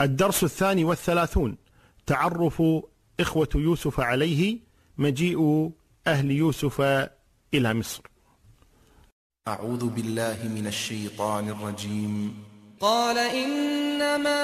الدرس الثاني والثلاثون. تعرف إخوة يوسف عليه مجيء أهل يوسف إلى مصر. أعوذ بالله من الشيطان الرجيم. قال إنما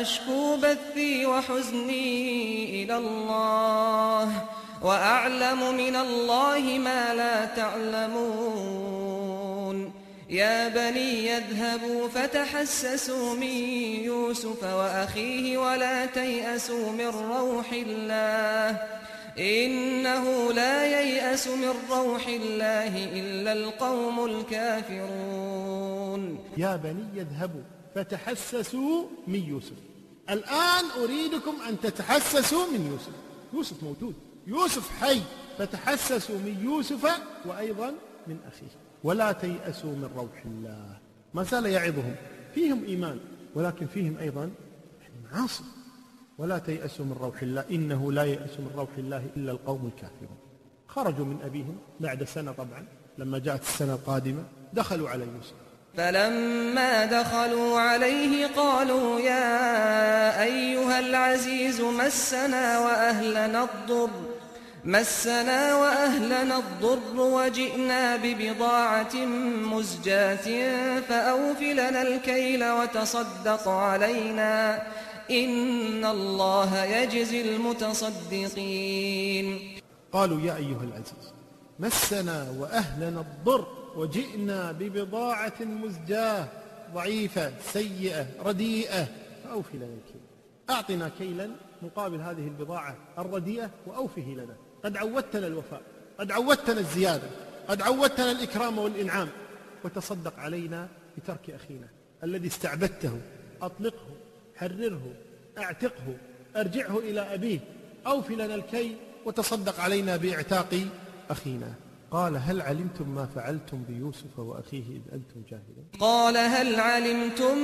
أشكو بثي وحزني إلى الله وأعلم من الله ما لا تعلمون. يا بني يذهبوا فتحسسوا من يوسف وأخيه ولا تيأسوا من روح الله إنه لا ييأس من روح الله إلا القوم الكافرون. يا بني يذهبوا فتحسسوا من يوسف. الآن أريدكم أن تتحسسوا من يوسف. يوسف موجود. يوسف حي. فتحسسوا من يوسف وأيضا من أخيه. ولا تيأسوا من روح الله. ما زال يعظهم. فيهم إيمان ولكن فيهم أيضا معاصي ولا تيأسوا من روح الله. إنه لا يأس من روح الله إلا القوم الكافرون. خرجوا من أبيهم بعد سنة طبعا. لما جاءت السنة القادمة دخلوا على يوسف. فلما دخلوا عليه قالوا يا أيها العزيز مسنا وأهلنا الضر. مسنا وأهلنا الضر وجئنا ببضاعة مزجاة فأوف لنا الكيل وتصدق علينا إن الله يجزي المتصدقين. قالوا يا أيها العزيز مسنا وأهلنا الضر وجئنا ببضاعة مزجاة ضعيفة سيئة رديئة فأوفي لنا الكيل. أعطنا كيلا مقابل هذه البضاعة الرديئة وأوفه لنا. قد عودتنا الوفاء قد عودتنا الزيادة قد عودتنا الإكرام والإنعام. وتصدق علينا بترك أخينا الذي استعبدته. أطلقه حرره أعتقه أرجعه إلى أبيه. أوف لنا الكي وتصدق علينا بإعتاق أخينا. قال هل علمتم ما فعلتم بيوسف وأخيه إذ أنتم جاهلون؟ قال هل علمتم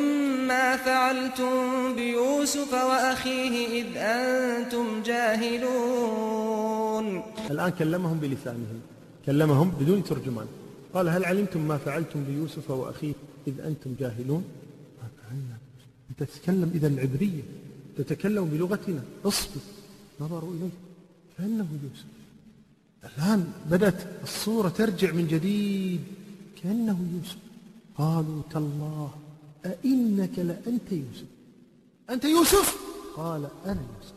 ما فعلتم بيوسف وأخيه إذ أنتم جاهلون؟ الآن كلمهم بلسانهم كلمهم بدون ترجمان. قال هل علمتم ما فعلتم بيوسف وأخيه إذ أنتم جاهلون؟ ما فعلنا أنت تتكلم إذا العبرية تتكلم بلغتنا اصبر نظروا إليه كأنه يوسف. الآن بدأت الصورة ترجع من جديد كأنه يوسف. قالوا تالله أئنك لأنت يوسف؟ أنت يوسف؟ قال أنا يوسف.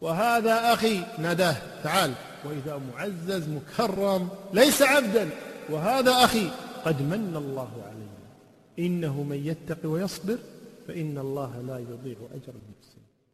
وهذا أخي ناداه تعال. وإذا معزز مكرم ليس عبدا. وهذا أخي قد من الله علينا إنه من يتق ويصبر فإن الله لا يضيع أجر المحسنين.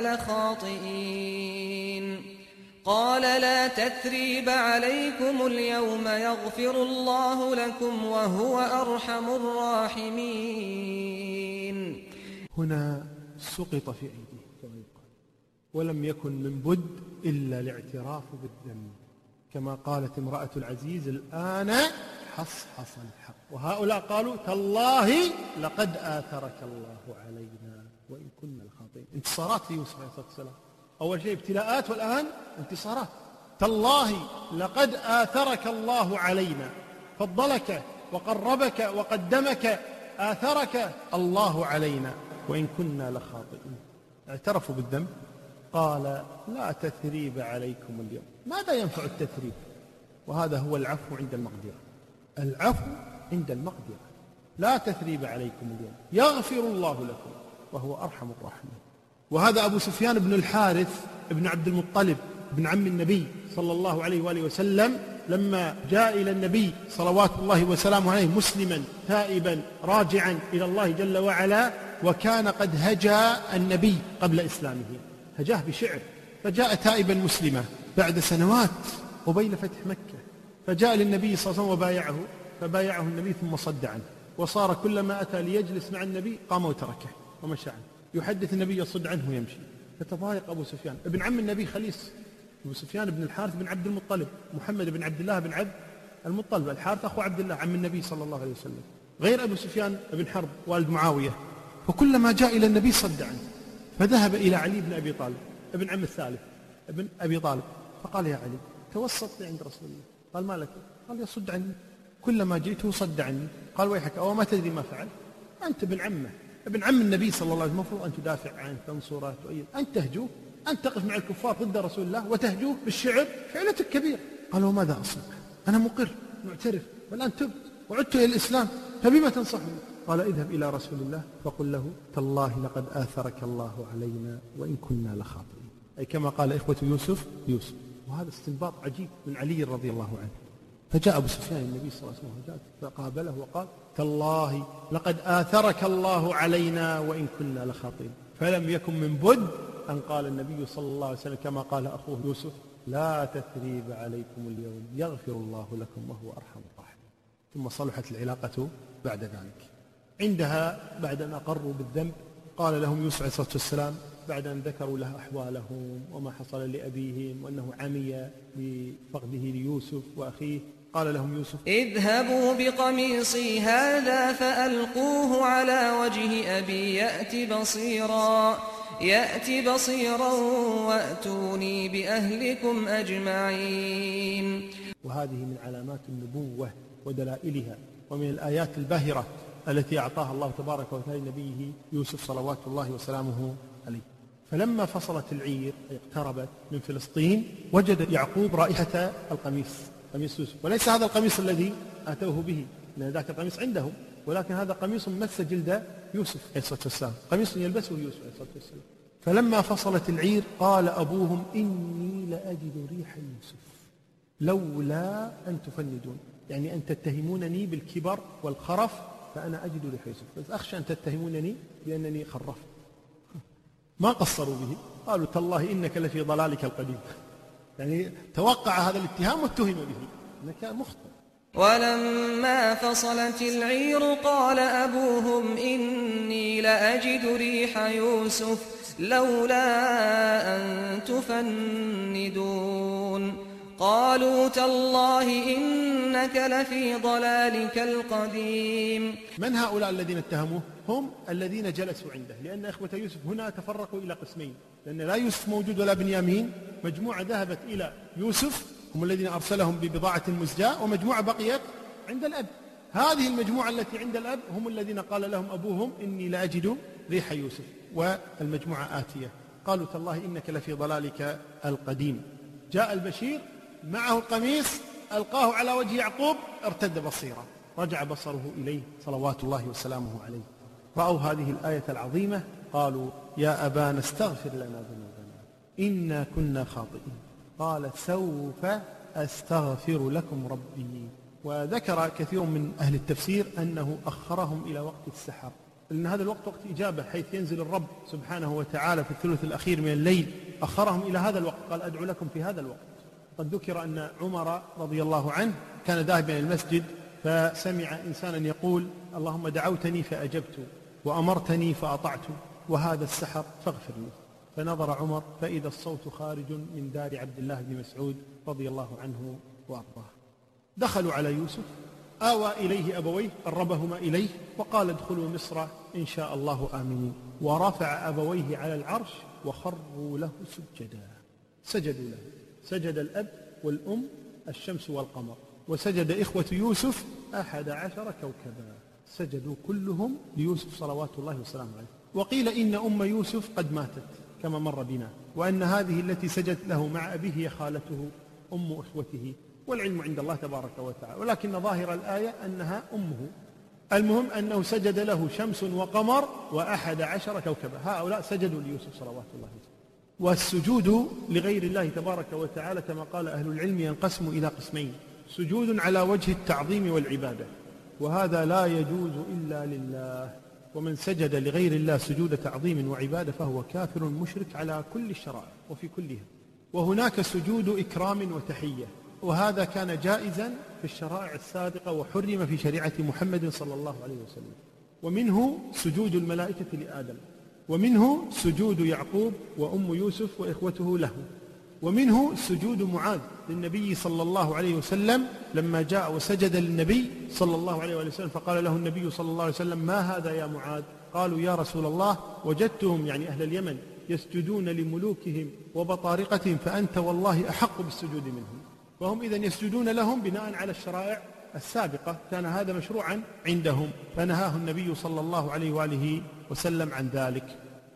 لخاطئين. قال لا تثريب عليكم اليوم يغفر الله لكم وهو أرحم الراحمين. هنا سقط في أيديه كما يقال ولم يكن من بد إلا الاعتراف بالذنب كما قالت امرأة العزيز الآن حصحص الحق وهؤلاء قالوا تالله لقد آثرك الله علينا. وإن كنا الخاطئين انتصارات ليوسف عليه الصلاة والسلام. أول شيء ابتلاءات والآن انتصارات. تالله لقد آثرك الله علينا. فضلك وقربك وقدمك آثرك الله علينا. وإن كنا لخاطئين. اعترفوا بالذنب. قال لا تثريب عليكم اليوم. ماذا ينفع التثريب؟ وهذا هو العفو عند المقدرة. العفو عند المقدرة. لا تثريب عليكم اليوم. يغفر الله لكم. وهو أرحم الراحمين. وهذا أبو سفيان بن الحارث بن عبد المطلب بن عم النبي صلى الله عليه وآله وسلم لما جاء إلى النبي صلوات الله وسلامه عليه مسلما تائبا راجعا إلى الله جل وعلا وكان قد هجا النبي قبل إسلامه. هجاه بشعر. فجاء تائبا مسلما بعد سنوات قبيل فتح مكة. فجاء للنبي صلى الله عليه وسلم وبايعه فبايعه النبي ثم صد عنه. وصار كلما أتى ليجلس مع النبي قام وتركه. ومشى عنه يحدث النبي يصد عنه ويمشي. فتضايق أبو سفيان. ابن عم النبي خليص. أبو سفيان بن الحارث بن عبد المطلب. محمد بن عبد الله بن عبد المطلب. الحارث أخو عبد الله عم النبي صلى الله عليه وسلم. غير أبو سفيان بن حرب والد معاوية. فكلما جاء إلى النبي صد عنه. فذهب إلى علي بن أبي طالب ابن عم الثالث ابن أبي طالب. فقال يا علي توسط لي عند رسول الله. قال ما لك؟ قال يصد عني. كلما جئته صد عني. قال ويحك أو ما تدري ما فعل؟ أنت ابن عمه. ابن عم النبي صلى الله عليه وسلم المفروض أن تدافع عنه تنصره تؤيد. أنت تهجوه أن تقف مع الكفار ضد رسول الله وتهجوه بالشعر فعلتك كبير قال وماذا أصنع؟ أنا مقر معترف والآن تبت وعدت إلى الإسلام فبما تنصحني؟ قال اذهب إلى رسول الله فقل له تالله لقد آثرك الله علينا وإن كنا لخاطئين. أي كما قال إخوة يوسف يوسف. وهذا استنباط عجيب من علي رضي الله عنه. فجاء أبو سفيان النبي صلى الله عليه وسلم فقابله وقال تالله لقد آثرك الله علينا وإن كنا لخاطئين. فلم يكن من بد أن قال النبي صلى الله عليه وسلم كما قال أخوه يوسف لا تثريب عليكم اليوم يغفر الله لكم وهو أرحم الراحمين. ثم صلحت العلاقة بعد ذلك. عندها بعد أن أقروا بالذنب قال لهم يوسف عليه الصلاة والسلام بعد أن ذكروا له أحوالهم وما حصل لأبيهم وأنه عمي بفقده ليوسف وأخيه قال لهم يوسف اذهبوا بقميصي هذا فألقوه على وجه أبي يأت بصيرا. يأت بصيرا وأتوني بأهلكم أجمعين. وهذه من علامات النبوة ودلائلها ومن الآيات الباهرة التي أعطاها الله تبارك وتعالى لنبيه يوسف صلوات الله وسلامه عليه. فلما فصلت العير اقتربت من فلسطين وجد يعقوب رائحة القميص. قميص يوسف. وليس هذا القميص الذي أتوه به لأن ذاك القميص عنده ولكن هذا قميص مس جلد يوسف عليه الصلاة والسلام. قميص يلبسه يوسف عليه الصلاة والسلام. فلما فصلت العير قال أبوهم إني لأجد ريح يوسف. لولا أن تفندون. يعني أن تتهمونني بالكبر والخرف فأنا أجد ريح يوسف. بس أخشى أن تتهمونني بأنني خرفت. ما قصروا به؟ قالوا تالله إنك لفي ضلالك القديم. يعني توقع هذا الاتهام واتهم به. إنك مخطئ. ولما فصلت العير قال أبوهم إني لأجد ريح يوسف لولا أن تفندون. قالوا تالله إنك لفي ضلالك القديم. من هؤلاء الذين اتهموه؟ هم الذين جلسوا عنده لأن إخوة يوسف هنا تفرقوا إلى قسمين. لأن لا يوسف موجود ولا بنيامين مجموعة ذهبت إلى يوسف هم الذين أرسلهم ببضاعة مزجاة ومجموعة بقيت عند الأب. هذه المجموعة التي عند الأب هم الذين قال لهم أبوهم إني لأجد ريح يوسف والمجموعة آتية. قالوا تالله إنك لفي ضلالك القديم. جاء البشير معه القميص ألقاه على وجه يعقوب ارتد بصيرا. رجع بصره إليه صلوات الله وسلامه عليه. رأوا هذه الآية العظيمة؟ قالوا يا أبانا استغفر لنا ذنوبنا إنا كنا خاطئين. قال سوف أستغفر لكم ربي. وذكر كثير من أهل التفسير أنه أخرهم إلى وقت السحر. لأن هذا الوقت وقت إجابة حيث ينزل الرب سبحانه وتعالى في الثلث الأخير من الليل. أخرهم إلى هذا الوقت قال أدعو لكم في هذا الوقت. قد ذكر أن عمر رضي الله عنه كان ذاهبا إلى المسجد فسمع إنسانا يقول اللهم دعوتني فأجبت وأمرتني فأطعت وهذا السحر فاغفر لي. فنظر عمر فإذا الصوت خارج من دار عبد الله بن مسعود رضي الله عنه وأرضاه. دخلوا على يوسف آوى إليه أبويه قربهما إليه وقال ادخلوا مصر إن شاء الله آمنين ورفع أبويه على العرش وخروا له سجدا. سجدوا له. سجد الأب والأم الشمس والقمر. وسجد إخوة يوسف أحد عشر كوكبا. سجدوا كلهم ليوسف صلوات الله وسلامه عليه. وقيل إن أم يوسف قد ماتت كما مر بنا وأن هذه التي سجدت له مع أبيه هي خالته أم إخوته. والعلم عند الله تبارك وتعالى. ولكن ظاهر الآية أنها أمه. المهم أنه سجد له شمس وقمر وأحد عشر كوكبا. هؤلاء سجدوا ليوسف صلوات الله وسلامه والسجود لغير الله تبارك وتعالى كما قال أهل العلم ينقسم إلى قسمين. سجود على وجه التعظيم والعبادة. وهذا لا يجوز إلا لله. ومن سجد لغير الله سجود تعظيم وعبادة فهو كافر مشرك على كل الشرائع وفي كلها. وهناك سجود إكرام وتحية. وهذا كان جائزا في الشرائع السابقة وحرم في شريعة محمد صلى الله عليه وسلم. ومنه سجود الملائكة لآدم. ومنه سجود يعقوب وأم يوسف وإخوته له. ومنه سجود معاذ للنبي صلى الله عليه وسلم لما جاء وسجد للنبي صلى الله عليه وسلم فقال له النبي صلى الله عليه وسلم ما هذا يا معاذ؟ قالوا يا رسول الله وجدتهم يعني أهل اليمن يسجدون لملوكهم وبطارقتهم فأنت والله أحق بالسجود منهم. وهم إذا يسجدون لهم بناء على الشرائع السابقة. كان هذا مشروعا عندهم فنهاه النبي صلى الله عليه وآله وسلم عن ذلك.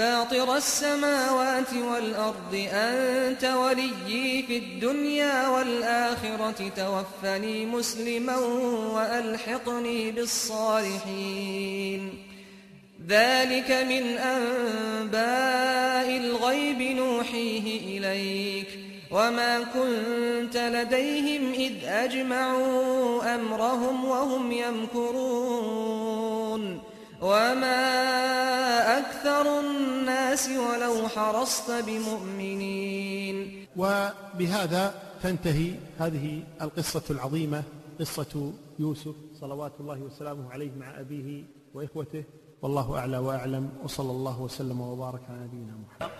فاطر السماوات والأرض أنت وليي في الدنيا والآخرة. توفني مسلما وألحقني بالصالحين. ذلك من أنباء الغيب نوحيه إليك. وما كنت لديهم إذ أجمعوا أمرهم وهم يمكرون. وما أكثر الناس ولو حرصت بمؤمنين. وبهذا تنتهي هذه القصة العظيمة قصة يوسف صلوات الله وسلامه عليه مع أبيه وإخوته. والله أعلى وأعلم وصلى الله وسلم وبارك على نبينا محمد.